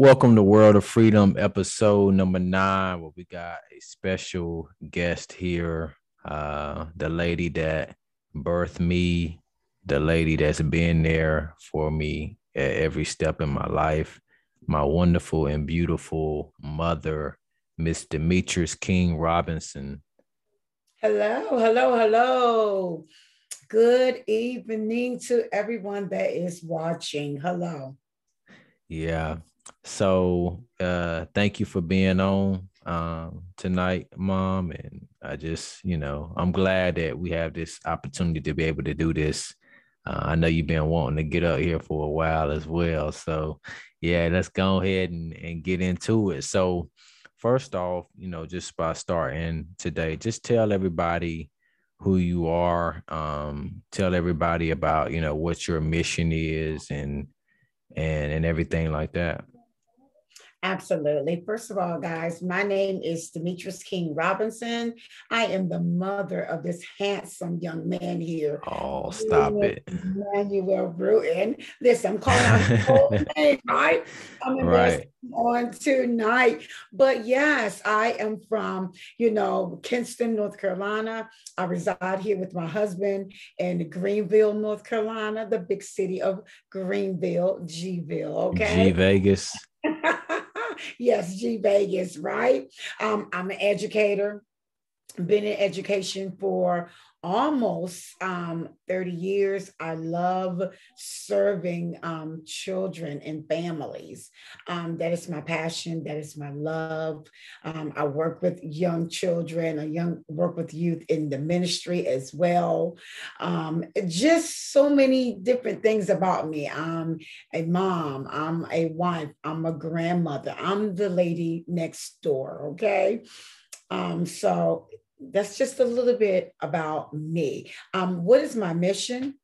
Welcome to World of Freedom, episode number nine, where we got a special guest here. Uh, the lady that birthed me, the lady that's been there for me at every step in my life, my wonderful and beautiful mother, Miss Demetrice King Robinson. Hello, hello, hello. Good evening to everyone that is watching. Hello. Yeah, so uh thank you for being on um tonight, mom. And I just, you know, I'm glad that we have this opportunity to be able to do this. Uh, I know you've been wanting to get up here for a while as well. So yeah, let's go ahead and, and get into it. So first off, you know, just by starting today, just tell everybody who you are. Um, tell everybody about, you know, what your mission is and and and everything like that. Absolutely. First of all, guys, my name is Demetrice King Robinson. I am the mother of this handsome young man here. Oh, stop it. Emmanuel Bruton. Listen, I'm calling out his whole name, right? I'm right. on tonight. But yes, I am from, you know, Kinston, North Carolina. I reside here with my husband in Greenville, North Carolina, the big city of Greenville, G-Ville, okay? G Vegas. yes, G Vegas, right? Um, I'm an educator, been in education for almost um, 30 years. I love serving um, children and families. Um, that is my passion. That is my love. Um, I work with young children. I young work with youth in the ministry as well. Um, just so many different things about me. I'm a mom. I'm a wife. I'm a grandmother. I'm the lady next door. Okay. Um, so that's just a little bit about me. Um, what is my mission?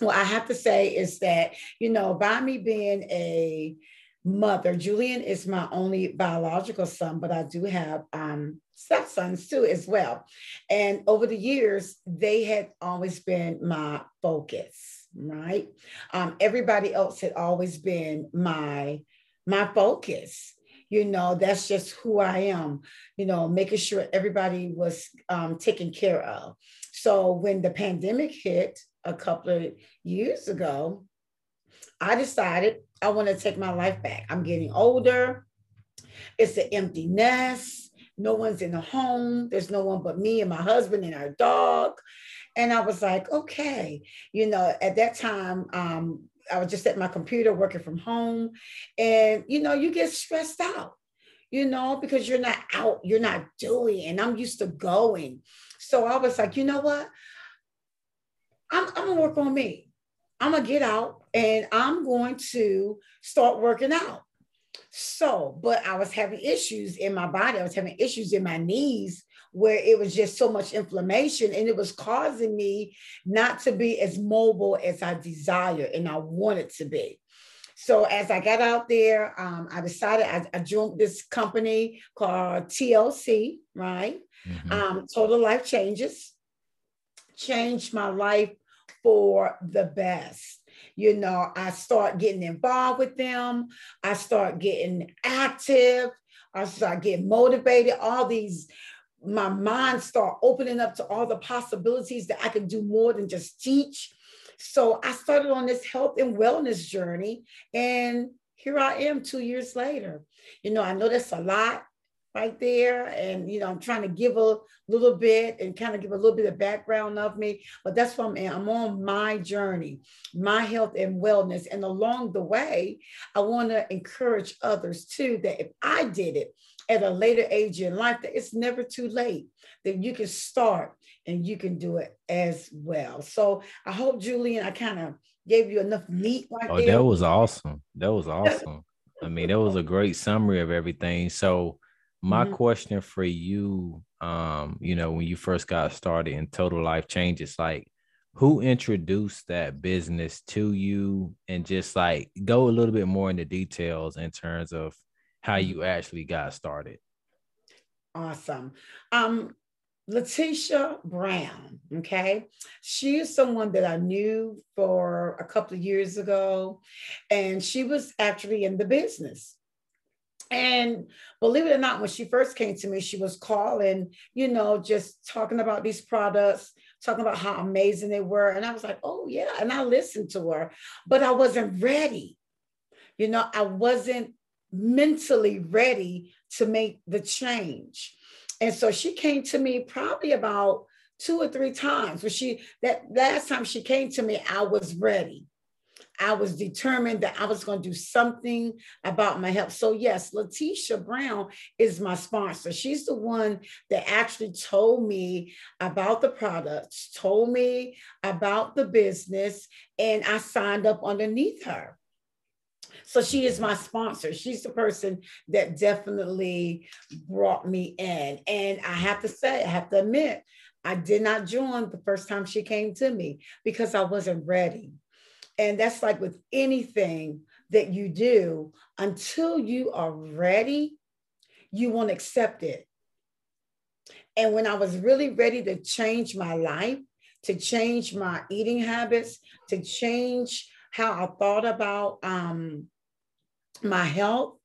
Well, I have to say is that, you know, by me being a mother, Julian is my only biological son, but I do have um, stepsons too, as well. And over the years, they had always been my focus, right? Um, everybody else had always been my my focus you know that's just who i am you know making sure everybody was um, taken care of. So when the pandemic hit a couple of years ago i decided i want to take my life back. I'm getting older. It's an empty nest. No one's in the home. There's no one but me and my husband and our dog. And i was like okay you know at that time um, I was just at my computer working from home. And, you know, you get stressed out, you know, because you're not out, you're not doing, and I'm used to going. So I was like, you know what? I'm, I'm gonna work on me. I'm gonna get out and I'm going to start working out. So, but I was having issues in my body. I was having issues in my knees where it was just so much inflammation and it was causing me not to be as mobile as I desire and I wanted to be. So as I got out there, um, I decided I, I, joined this company called TLC, right? Mm-hmm. Um, Total Life Changes, changed my life for the best. You know, I start getting involved with them. I start getting active. I start getting motivated. All these my mind start opening up to all the possibilities that I could do more than just teach. So I started on this health and wellness journey, and here I am two years later. You know, I know that's a lot right there, and you know, I'm trying to give a little bit and kind of give a little bit of background of me, but that's what I'm in. I'm on my journey, my health and wellness, and along the way, I want to encourage others too that if I did it, at a later age in life that it's never too late that you can start and you can do it as well. So i hope julian i kind of gave you enough meat right oh there. that was awesome. That was awesome. I mean that was a great summary of everything. So my mm-hmm. question for you um you know when you first got started in total life changes like who introduced that business to you? And just like go a little bit more into details in terms of how you mm-hmm. actually got started. Awesome. Um, Letitia Brown, okay? She is someone that I knew for a couple of years ago, and she was actually in the business. And believe it or not, when she first came to me, she was calling, you know, just talking about these products, talking about how amazing they were. And I was like, oh, yeah. And I listened to her, but I wasn't ready. You know, I wasn't mentally ready to make the change. And so she came to me probably about two or three times. When she that last time she came to me, I was ready. I was determined that I was going to do something about my health. So, yes, Letitia Brown is my sponsor. She's the one that actually told me about the products, told me about the business, and I signed up underneath her. So she is my sponsor. She's the person that definitely brought me in. And I have to say, I have to admit, I did not join the first time she came to me because I wasn't ready. And that's like with anything that you do, until you are ready, you won't accept it. And when I was really ready to change my life, to change my eating habits, to change how I thought about um, my health,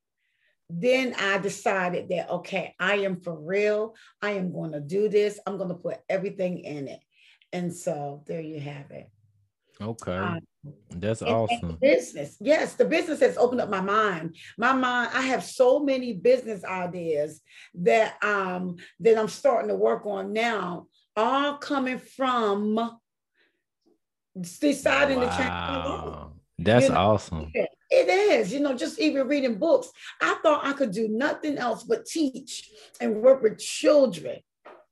then I decided that, okay, I am for real. I am going to do this. I'm going to put everything in it. And so there you have it. Okay. Um, That's and, awesome. And business. Yes, the business has opened up my mind. My mind, I have so many business ideas that um that I'm starting to work on now, all coming from deciding wow. to change. That's you know, awesome. It is, you know, just even reading books. I thought I could do nothing else but teach and work with children.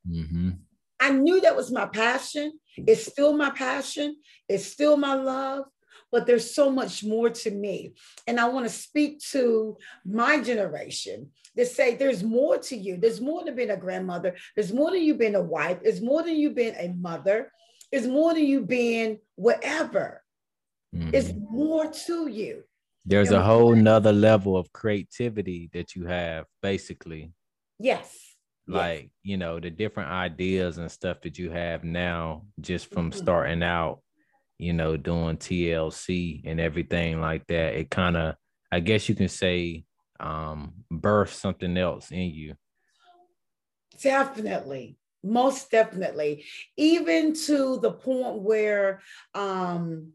Mm-hmm. I knew that was my passion. It's still my passion. It's still my love. But there's so much more to me. And I want to speak to my generation to say there's more to you. There's more than being a grandmother. There's more than you being a wife. There's more than you being a mother. It's more than you being whatever. Mm-hmm. It's more to you. There's a whole nother level of creativity that you have, basically. Yes. Like, yes. you know, the different ideas and stuff that you have now, just from mm-hmm. starting out, you know, doing TLC and everything like that. It kind of, I guess you can say, um, birth something else in you. Definitely most definitely even to the point where um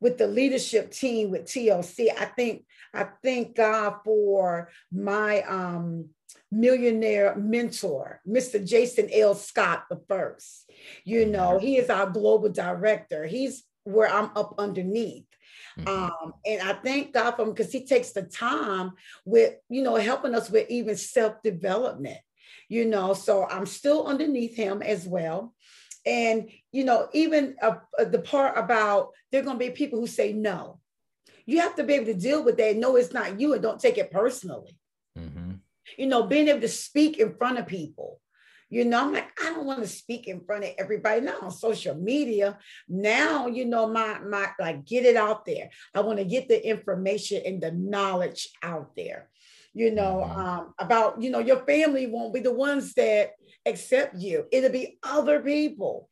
with the leadership team with TLC. I think I thank God for my um, millionaire mentor, Mr. Jason L. Scott the first. You know, he is our global director. He's where I'm up underneath. Mm-hmm. Um, and I thank God for him because he takes the time with, you know, helping us with even self-development, you know. So I'm still underneath him as well. And, you know, even uh, uh, the part about there are going to be people who say no. You have to be able to deal with that. No, it's not you, and don't take it personally. Mm-hmm. You know, being able to speak in front of people. You know, I'm like, I don't want to speak in front of everybody now on social media. Now, you know, my my like get it out there. I want to get the information and the knowledge out there. You know, mm-hmm. um, about you know, your family won't be the ones that accept you. It'll be other people.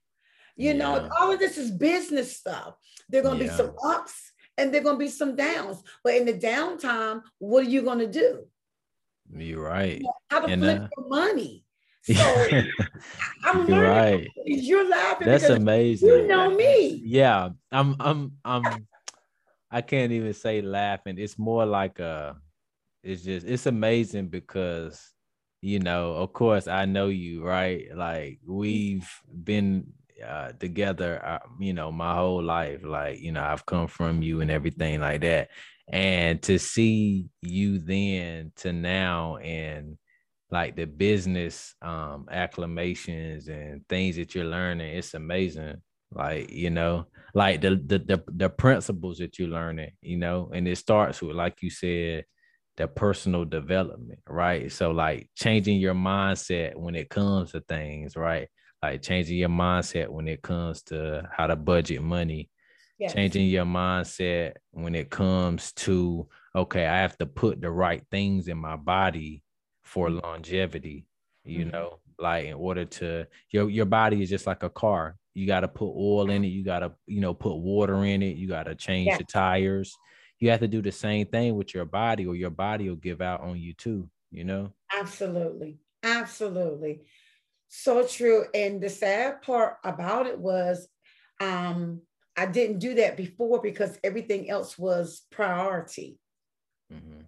You yeah. know, all of this is business stuff. There are going to yeah. be some ups and there are going to be some downs. But in the downtime, what are you going to do? You're right. You know, how to and, flip uh, money. So I'm learning. Right. You're laughing. That's amazing. You know me. Yeah, I'm. I'm. I'm. I can't even say laughing. It's more like a. It's just. It's amazing because you know, of course, I know you, right? Like we've been uh, together, uh, you know, my whole life. Like, you know, I've come from you and everything like that. And to see you then to now and like the business um acclamations and things that you're learning, it's amazing. Like, you know, like the the the, the principles that you're learning, you know, and it starts with, like you said, the personal development, right? So like changing your mindset when it comes to things, right? Like changing your mindset when it comes to how to budget money, yes. changing your mindset when it comes to okay, I have to put the right things in my body for mm-hmm. longevity, you mm-hmm. know, like in order to your your body is just like a car. You got to put oil in it, you got to, you know, put water in it, you got to change yes. the tires you have to do the same thing with your body, or your body will give out on you too. You know. Absolutely, absolutely, so true. And the sad part about it was, um, I didn't do that before because everything else was priority. Mm-hmm.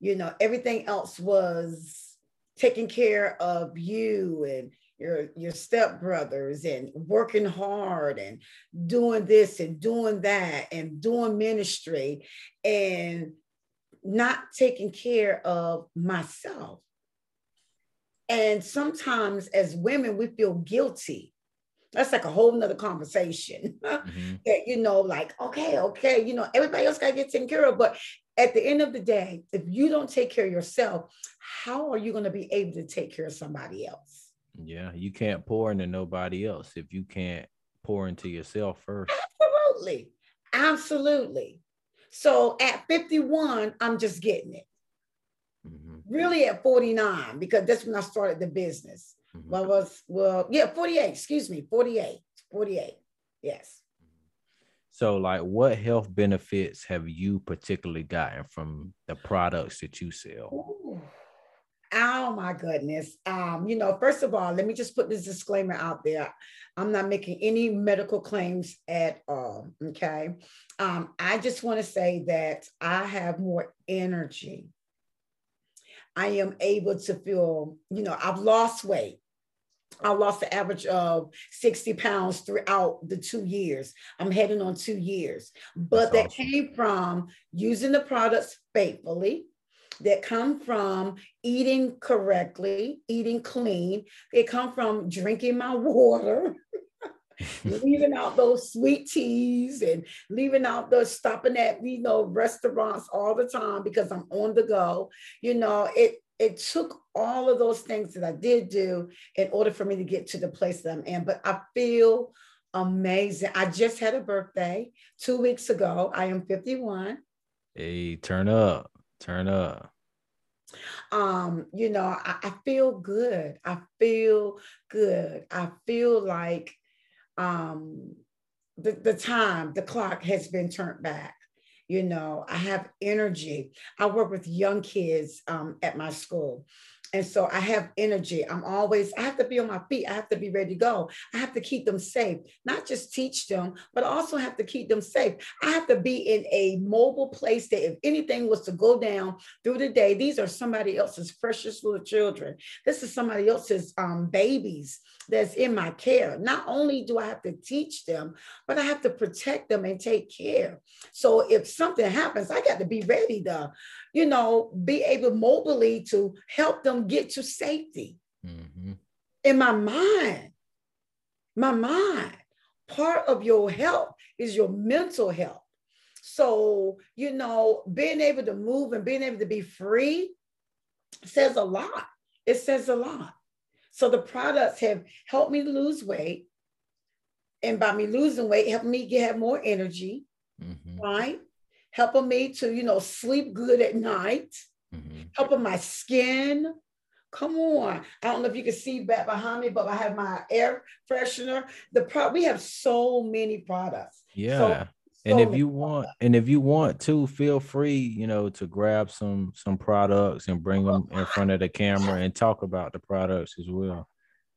You know, everything else was taking care of you and your your stepbrothers and working hard and doing this and doing that and doing ministry and not taking care of myself. And sometimes as women, we feel guilty. That's like a whole nother conversation. Mm-hmm. that, you know, like, okay, okay, you know, everybody else got to get taken care of. But at the end of the day, if you don't take care of yourself, how are you going to be able to take care of somebody else? Yeah, you can't pour into nobody else if you can't pour into yourself first. Absolutely. Absolutely. So at 51, I'm just getting it. Mm-hmm. Really at 49, because that's when I started the business. Mm-hmm. Well, was well, yeah, 48, excuse me, 48. 48. Yes. So, like, what health benefits have you particularly gotten from the products that you sell? Oh my goodness. Um, you know, first of all, let me just put this disclaimer out there. I'm not making any medical claims at all. Okay. Um, I just want to say that I have more energy. I am able to feel, you know, I've lost weight. I lost the average of 60 pounds throughout the two years. I'm heading on two years, but That's that awesome. came from using the products faithfully, that come from eating correctly, eating clean. They come from drinking my water. leaving out those sweet teas and leaving out the stopping at you know restaurants all the time because I'm on the go. You know, it it took all of those things that I did do in order for me to get to the place that I'm in. But I feel amazing. I just had a birthday two weeks ago. I am 51. Hey, turn up. Turn up. Um, you know, I, I feel good. I feel good. I feel like um the, the time, the clock has been turned back. You know, I have energy. I work with young kids um, at my school. And so I have energy. I'm always, I have to be on my feet. I have to be ready to go. I have to keep them safe, not just teach them, but also have to keep them safe. I have to be in a mobile place that if anything was to go down through the day, these are somebody else's precious little children. This is somebody else's um, babies that's in my care. Not only do I have to teach them, but I have to protect them and take care. So if something happens, I got to be ready to, you know, be able mobily to help them get to safety. Mm-hmm. In my mind, my mind, part of your health is your mental health. So, you know, being able to move and being able to be free says a lot. It says a lot. So the products have helped me lose weight. And by me losing weight, help me get have more energy, mm-hmm. right? Helping me to, you know, sleep good at night, mm-hmm. helping my skin. Come on. I don't know if you can see back behind me, but I have my air freshener. The pro- we have so many products. Yeah. So and if you want and if you want to feel free you know to grab some some products and bring them in front of the camera and talk about the products as well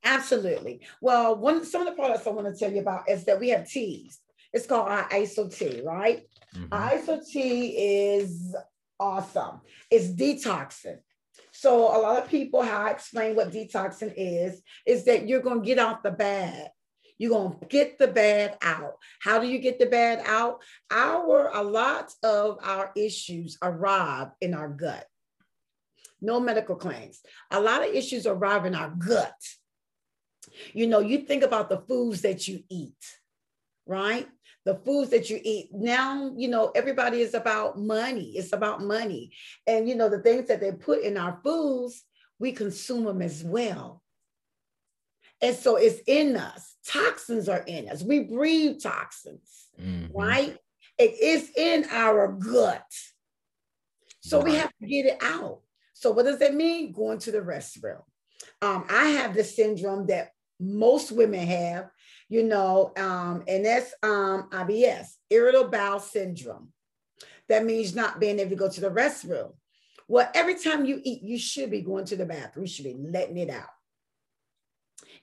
absolutely well one some of the products i want to tell you about is that we have teas it's called our Iaso tea right mm-hmm. Iaso tea is awesome it's detoxing so a lot of people how i explain what detoxing is is that you're going to get off the bad you're going to get the bad out. How do you get the bad out? Our a lot of our issues arrive in our gut. No medical claims. A lot of issues arrive in our gut. You know, you think about the foods that you eat, right? The foods that you eat. Now, you know, everybody is about money. It's about money. And, you know, the things that they put in our foods, we consume them as well. And so it's in us. Toxins are in us. We breathe toxins, mm-hmm. right? It is in our gut. So right. we have to get it out. So what does that mean? Going to the restroom. Um, I have the syndrome that most women have, you know, um, and that's um, IBS, irritable bowel syndrome. That means not being able to go to the restroom. Well, every time you eat, you should be going to the bathroom. You should be letting it out.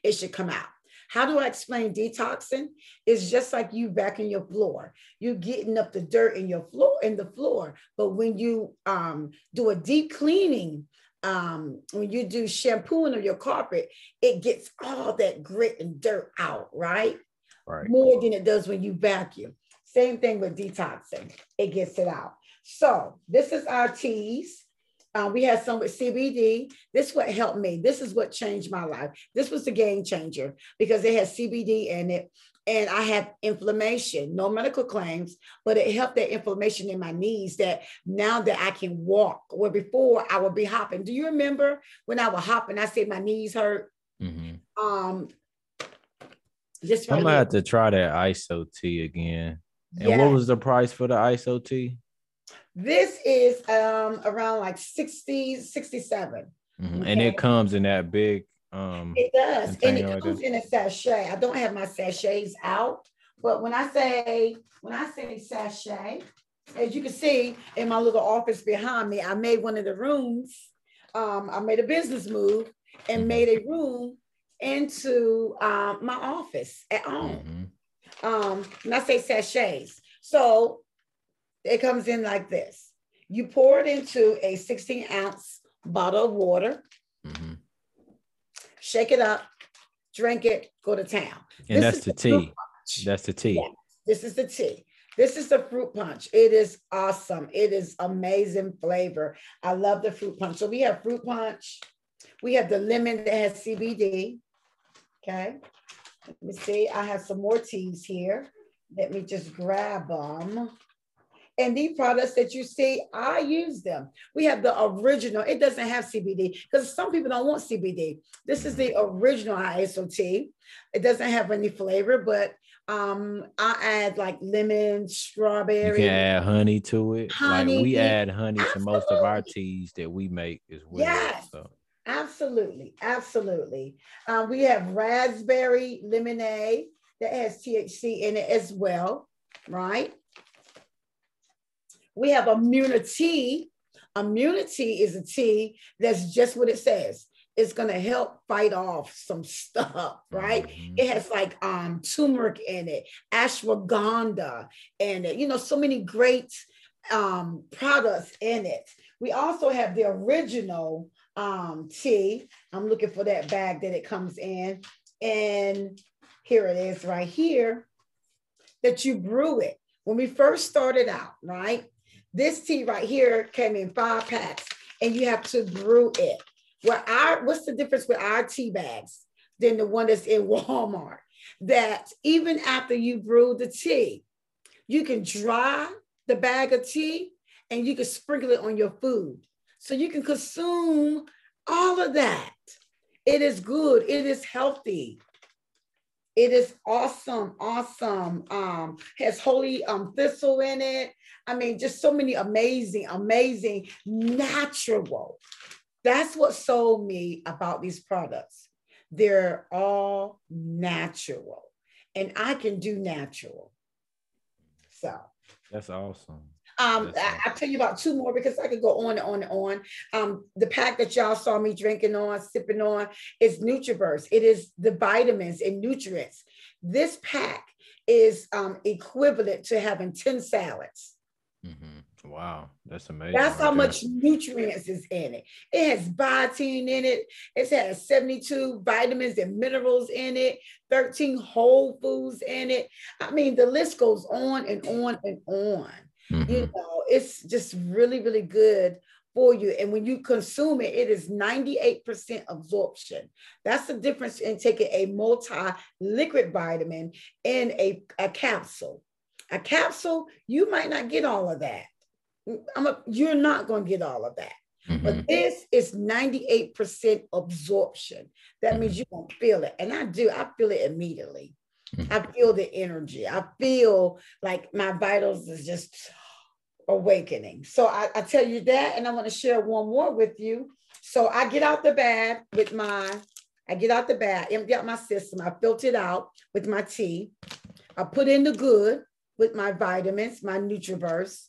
It should come out. How do I explain detoxing? It's just like you back in your floor. You're getting up the dirt in your floor in the floor. But when you um, do a deep cleaning, um, when you do shampooing of your carpet, it gets all that grit and dirt out, right? Right. More than it does when you vacuum. Same thing with detoxing. It gets it out. So this is our teas. Uh, we had some with CBD. This what helped me. This is what changed my life. This was the game changer because it has CBD in it. And I have inflammation, no medical claims, but it helped that inflammation in my knees that now that I can walk, where before I would be hopping. Do you remember when I would hop and I said my knees hurt? Mm-hmm. Um, just right I'm gonna have to try that Iaso tea again. And yes. what was the price for the Iaso tea? This is um around like 60, 67. Mm-hmm. Okay. And it comes in that big um it does and it comes in a sachet. I don't have my sachets out, but when I say when I say sachet, as you can see in my little office behind me, I made one of the rooms. Um, I made a business move and mm-hmm. made a room into um, my office at home. Mm-hmm. Um, and I say sachets. So it comes in like this. You pour it into a 16 ounce bottle of water, mm-hmm. shake it up, drink it, go to town. And this that's the, tea. That's the tea. Yeah, this is the tea. This is the fruit punch. It is awesome. It is amazing flavor. I love the fruit punch. So we have fruit punch. We have the lemon that has CBD. Okay. Let me see. I have some more teas here. Let me just grab them. And these products that you see, I use them. We have the original. It doesn't have CBD because some people don't want CBD. This is the original Iaso Tea. It doesn't have any flavor, but um, I add like lemon, strawberry. You can add honey to it. Honey. Like we add honey Absolutely. to most of our teas that we make as well. Yes. So. Absolutely, absolutely. Um, we have raspberry lemonade that has THC in it as well, right? We have immunity. Immunity is a tea that's just what it says. It's going to help fight off some stuff, right? Mm-hmm. It has like um, turmeric in it, ashwagandha in it, you know, so many great um, products in it. We also have the original um, tea. I'm looking for that bag that it comes in. And here it is right here that you brew it. When we first started out, right? This tea right here came in five packs and you have to brew it. Well, our what's the difference with our tea bags than the one that's in Walmart? That even after you brew the tea, you can dry the bag of tea and you can sprinkle it on your food. So you can consume all of that. It is good, it is healthy. It is awesome, awesome. Um, has holy um, thistle in it. I mean, just so many amazing, amazing natural. That's what sold me about these products. They're all natural, and I can do natural. So that's awesome. Um, I, will tell you about two more because I could go on and on and on. Um, the pack that y'all saw me drinking on, sipping on, is NutriBurst. It is the vitamins and nutrients. This pack is um, equivalent to having 10 salads. Mm-hmm. Wow, that's amazing. That's how much nutrients is in it. It has biotin in it. It has 72 vitamins and minerals in it, 13 whole foods in it. I mean, the list goes on and on and on. Mm-hmm. You know, it's just really, really good for you. And when you consume it, it is 98% absorption. That's the difference in taking a multi liquid vitamin in a, a capsule. A capsule, you might not get all of that. I'm a, you're not going to get all of that. Mm-hmm. But this is 98% absorption. That means mm-hmm. you won't feel it. And I do, I feel it immediately. Mm-hmm. I feel the energy. I feel like my vitals is just awakening. So I, I tell you that, and I want to share one more with you. So I get out the bag with my, I get out the bag, empty out my system. I filter it out with my tea. I put in the good, with my vitamins, my NutriBurst,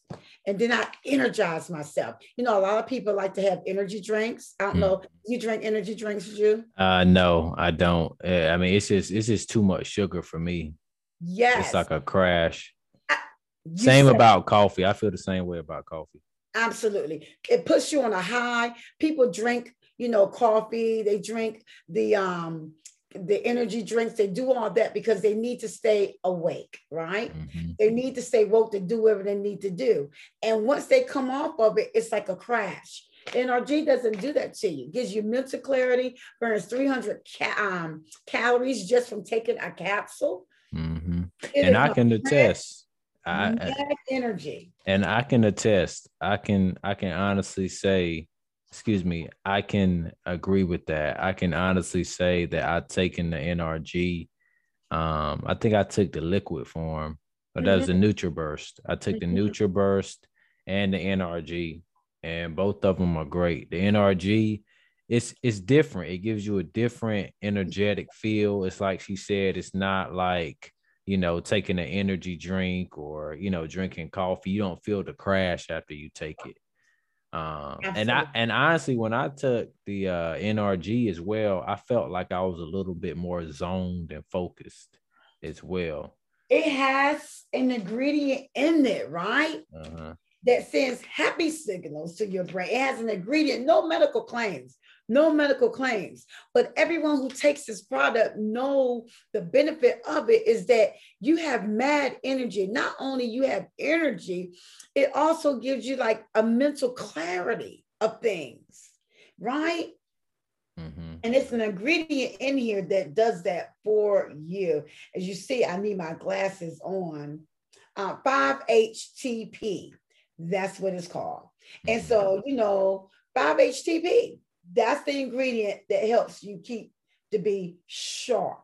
and then I energize myself. You know, a lot of people like to have energy drinks. I don't mm. know. You drink energy drinks, you? Uh, no, I don't. Eh, I mean, it's just it's just too much sugar for me. Yes, it's like a crash. I, same about coffee. I feel the same way about coffee. Absolutely, it puts you on a high. People drink, you know, coffee. They drink the um the energy drinks, they do all that because they need to stay awake, right? Mm-hmm. They need to stay woke to do whatever they need to do. And once they come off of it, it's like a crash. NRG doesn't do that to you. It gives you mental clarity, burns 300 ca- um, calories just from taking a capsule. Mm-hmm. And I can attest. I, energy. And I can attest. I can I can honestly say excuse me, I can agree with that. I can honestly say that I've taken the NRG. Um, I think I took the liquid form, but that was the mm-hmm. NutriBurst. I took the. NutriBurst and the NRG, and both of them are great. The NRG, it's it's different. It gives you a different energetic feel. It's like she said, it's not like you know taking an energy drink or you know drinking coffee. You don't feel the crash after you take it. Um, and I and honestly, when I took the uh, NRG as well, I felt like I was a little bit more zoned and focused as well. It has an ingredient in it, right? Uh-huh. That sends happy signals to your brain. It has an ingredient, no medical claims, no medical claims. But everyone who takes this product know the benefit of it is that you have mad energy. Not only you have energy, it also gives you like a mental clarity of things, right? Mm-hmm. And it's an ingredient in here that does that for you. As you see, I need my glasses on. Uh, 5-HTP, that's what it's called. And mm-hmm. so, you know, 5-HTP, that's the ingredient that helps you keep to be sharp,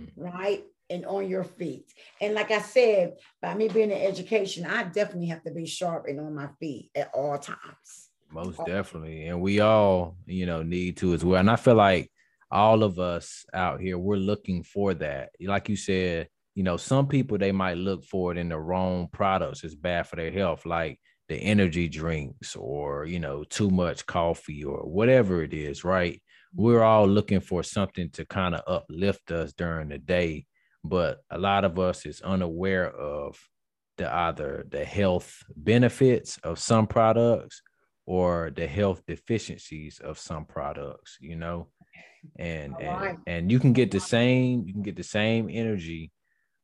mm-hmm. right? And on your feet. And like I said, by me being in education, I definitely have to be sharp and on my feet at all times. Most definitely. And we all, you know, need to as well. And I feel like all of us out here, we're looking for that. Like you said, you know, some people they might look for it in the wrong products. It's bad for their health. Like the energy drinks or you know too much coffee or whatever it is right? Mm-hmm. We're all looking for something to kind of uplift us during the day but a lot of us is unaware of the either the health benefits of some products or the health deficiencies of some products you know? And and, and you can get the same you can get the same energy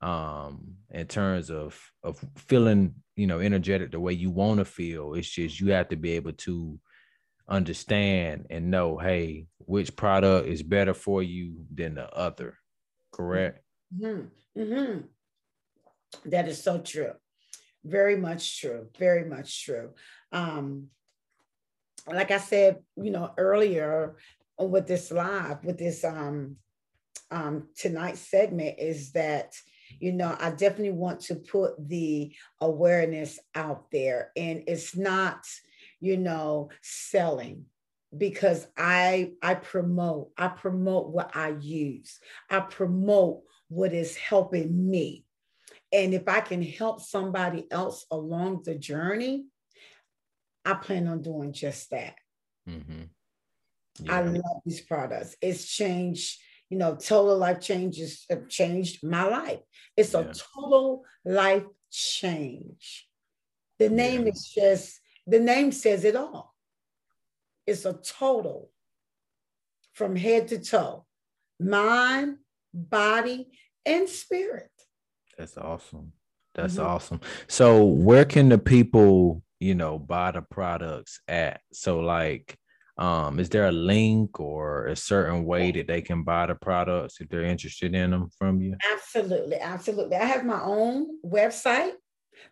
um in terms of of feeling you know energetic the way you want to feel it's just you have to be able to understand and know hey which product is better for you than the other correct mm-hmm. Mm-hmm. That is so true very much true very much true um like i said you know earlier with this live with this um um tonight's segment is that you know, I definitely want to put the awareness out there. And it's not, you know, selling because I I promote, I promote what I use. I promote what is helping me. And if I can help somebody else along the journey, I plan on doing just that. Mm-hmm. Yeah. I love these products. It's changed you know, total life changes have changed my life. It's yeah. a total life change. The name yeah. is just, the name says it all. It's a total from head to toe, mind, body, and spirit. That's awesome. That's mm-hmm. awesome. So, where can the people, you know, buy the products at? So, like, um, is there a link or a certain way that they can buy the products if they're interested in them from you? Absolutely, absolutely. I have my own website.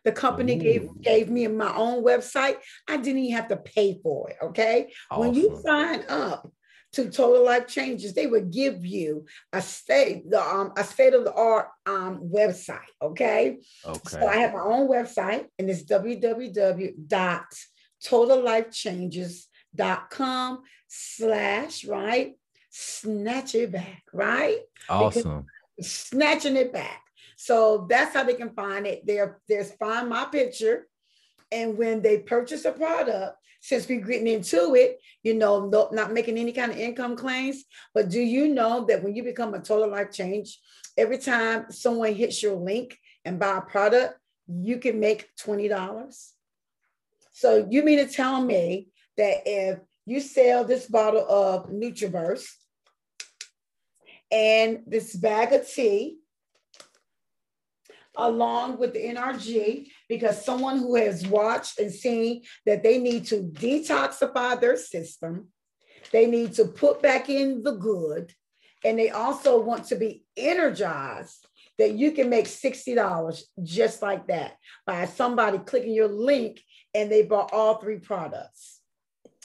The company Ooh. gave gave me my own website. I didn't even have to pay for it. Okay. Awesome. When you sign up to Total Life Changes, they would give you a state the um a state of the art um website. Okay. Okay. So I have my own website and it's www.totallifechanges.com dot com slash right snatch it back right awesome because snatching it back So that's how they can find it. There, there's find my picture. And when they purchase a product, since we're getting into it, you know, no, not making any kind of income claims, but do you know that when you become a total life change, every time someone hits your link and buy a product, you can make $20? So you mean to tell me that if you sell this bottle of NutriBurst and this bag of tea, along with the NRG, because someone who has watched and seen that they need to detoxify their system, they need to put back in the good, and they also want to be energized that you can make $60 just like that by somebody clicking your link and they bought all three products.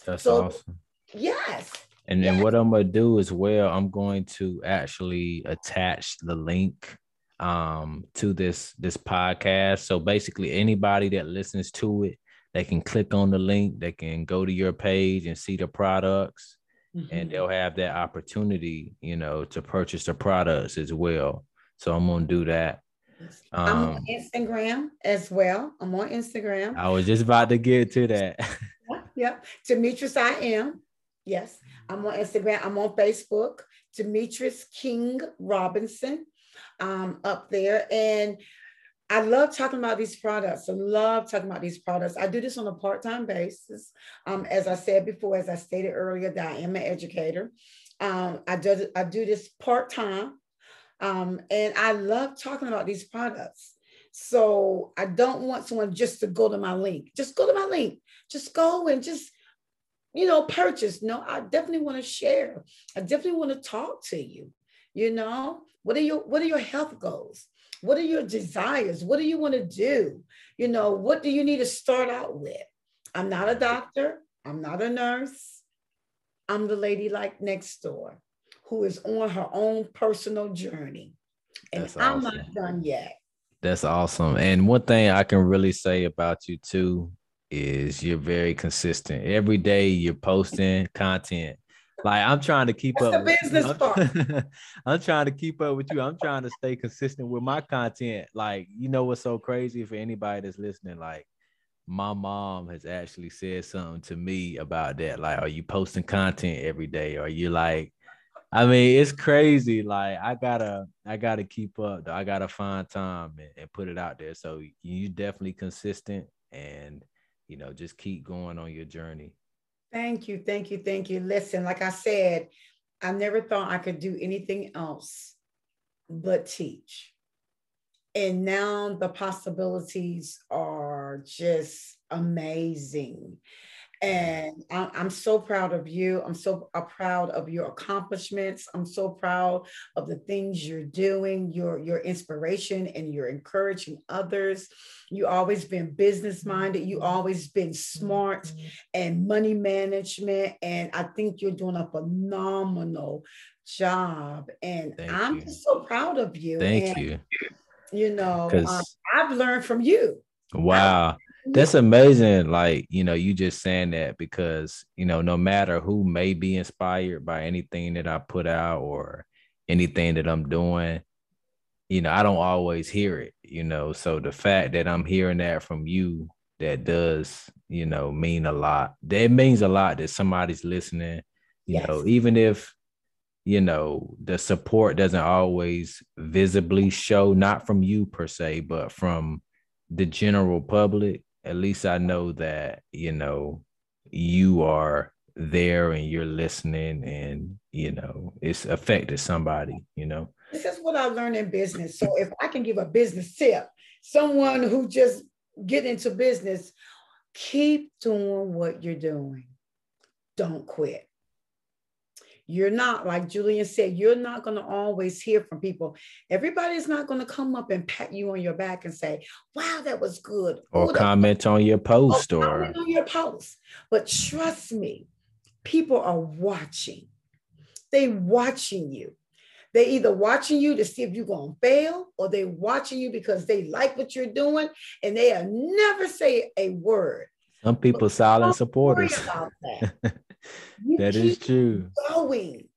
That's so, awesome. Yes. And then what I'm gonna do as well, I'm going to actually attach the link um to this this podcast. So basically anybody that listens to it, they can click on the link, they can go to your page and see the products, mm-hmm. and they'll have that opportunity, you know, to purchase the products as well. So I'm gonna do that. Um, I'm on um, Instagram as well. I'm on Instagram. I was just about to get to that. yeah. Demetrice, I am. Yes, I'm on Instagram. I'm on Facebook. Demetrice King Robinson um, up there. And I love talking about these products. I love talking about these products. I do this on a part-time basis. Um, as I said before, as I stated earlier, that I am an educator. Um, I do I do this part-time, um, and I love talking about these products. So I don't want someone just to go to my link. Just go to my link. Just go and just you know purchase. No, I definitely want to share. I definitely want to talk to you. You know, what are your what are your health goals? What are your desires? What do you want to do? You know, what do you need to start out with? I'm not a doctor. I'm not a nurse. I'm the lady like next door who is on her own personal journey. And That's I'm awesome. not done yet. That's awesome. And one thing I can really say about you too is you're very consistent. Every day you're posting content like I'm trying to keep That's up. The business I'm, part. I'm trying to keep up with you. I'm trying to stay consistent with my content. Like, you know what's so crazy for anybody that's listening? Like, my mom has actually said something to me about that. Like, are you posting content every day? Or are you like, I mean, it's crazy. Like, I gotta, I gotta keep up. I gotta find time and, and put it out there. So you definitely consistent and you know, just keep going on your journey. Thank you, thank you, thank you. Listen, like I said, I never thought I could do anything else but teach. And now the possibilities are just amazing. And I'm so proud of you. I'm so uh, proud of your accomplishments. I'm so proud of the things you're doing, your, your inspiration, and you're encouraging others. You always been business minded. You always been smart and money management. And I think you're doing a phenomenal job. And Thank I'm you. just so proud of you. Thank and, you. You know, um, I've learned from you. Wow. That's amazing. Like, you know, you just saying that because, you know, no matter who may be inspired by anything that I put out or anything that I'm doing, you know, I don't always hear it, you know. So the fact that I'm hearing that from you, that does, you know, mean a lot. That means a lot that somebody's listening, you yes. know, even if, you know, the support doesn't always visibly show, not from you per se, but from the general public at least I know that, you know, you are there and you're listening and, you know, it's affected somebody, you know. This is what I learned in business. So if I can give a business tip, someone who just get into business, keep doing what you're doing. Don't quit. You're not, like Julian said, you're not going to always hear from people. Everybody's not going to come up and pat you on your back and say, wow, that was good. Or Ooh, comment on your post or, or on your post. But trust me, people are watching. They watching you. They either watching you to see if you're gonna fail, or they watching you because they like what you're doing, and they'll never say a word. Some people silent supporters. that. that is true. Going.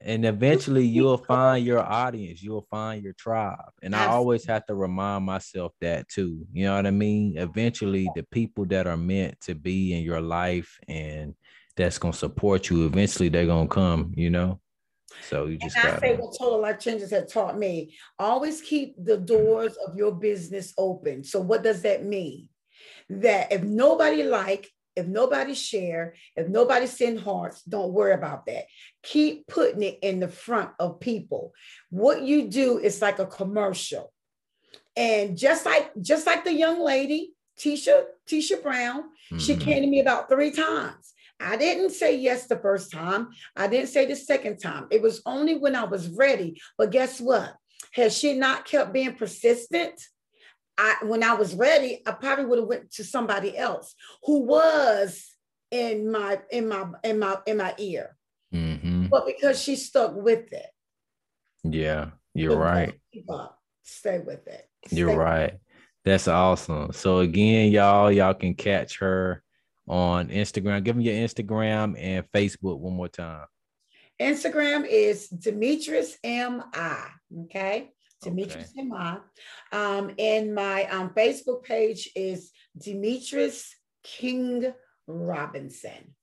and eventually you'll find your audience you'll find your tribe. And i always have to remind myself that too you know what i mean? Eventually the people that are meant to be in your life and that's going to support you eventually they're going to come you know? So you just got I say what total life changes have taught me always keep the doors of your business open. So what does that mean? That if nobody like if nobody share, if nobody send hearts, don't worry about that. Keep putting it in the front of people. What you do is like a commercial. And just like just like the young lady, Tisha, Tisha Brown, mm-hmm. she came to me about three times. I didn't say yes the first time. I didn't say the second time. It was only when I was ready. But guess what? Has she not kept being persistent? I when I was ready, I probably would have went to somebody else who was in my in my in my in my ear. Mm-hmm. But because she stuck with it. Yeah, you're right. Stay with it. Stay you're right. It. That's awesome. So again, y'all, y'all can catch her on Instagram. Give me your Instagram and Facebook one more time. Instagram is Demetrice M I. Okay. Demetrice okay. Hema. Um, and my um, Facebook page is Demetrice King Robinson.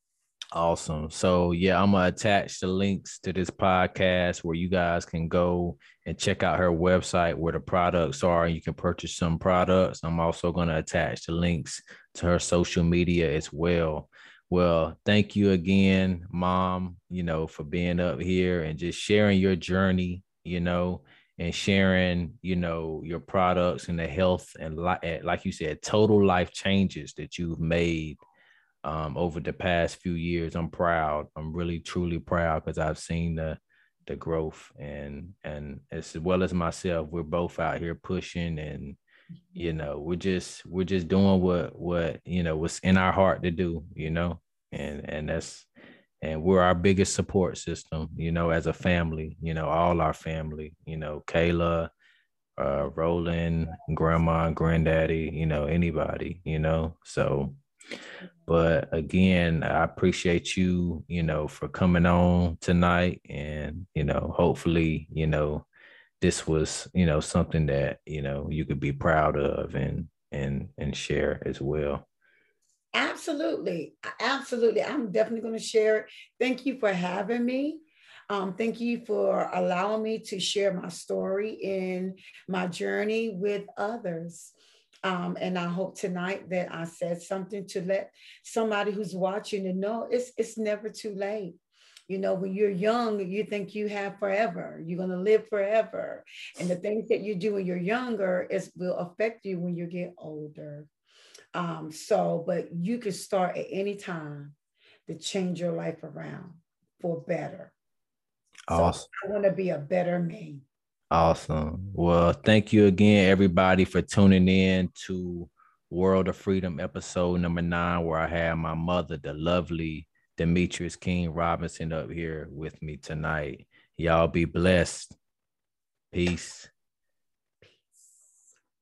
Awesome. So yeah, I'm gonna attach the links to this podcast where you guys can go and check out her website where the products are and you can purchase some products. I'm also gonna attach the links to her social media as well. Well, thank you again, mom, you know, for being up here and just sharing your journey, you know, and sharing, you know, your products and the health and li- like you said, total life changes that you've made um, over the past few years. I'm proud. I'm really truly proud because I've seen the the growth and and as well as myself, we're both out here pushing and you know we're just we're just doing what what you know what's in our heart to do you know and and that's and we're our biggest support system, you know, as a family, you know, all our family, you know, Kayla, uh, Roland, grandma, granddaddy, you know, anybody, you know. So, but again, I appreciate you, you know, for coming on tonight. And, you know, hopefully, you know, this was, you know, something that, you know, you could be proud of and and and share as well. Absolutely. Absolutely. I'm definitely going to share it. Thank you for having me. Um, thank you for allowing me to share my story in my journey with others. Um, and I hope tonight that I said something to let somebody who's watching to know it's it's never too late. You know, when you're young, you think you have forever. You're gonna live forever, and the things that you do when you're younger is will affect you when you get older. Um, so, but you can start at any time to change your life around for better. Awesome. So I want to be a better me. Awesome. Well, thank you again, everybody, for tuning in to World of Freedom episode number nine, where I have my mother, the lovely Demetrice King Robinson, up here with me tonight. Y'all be blessed. Peace.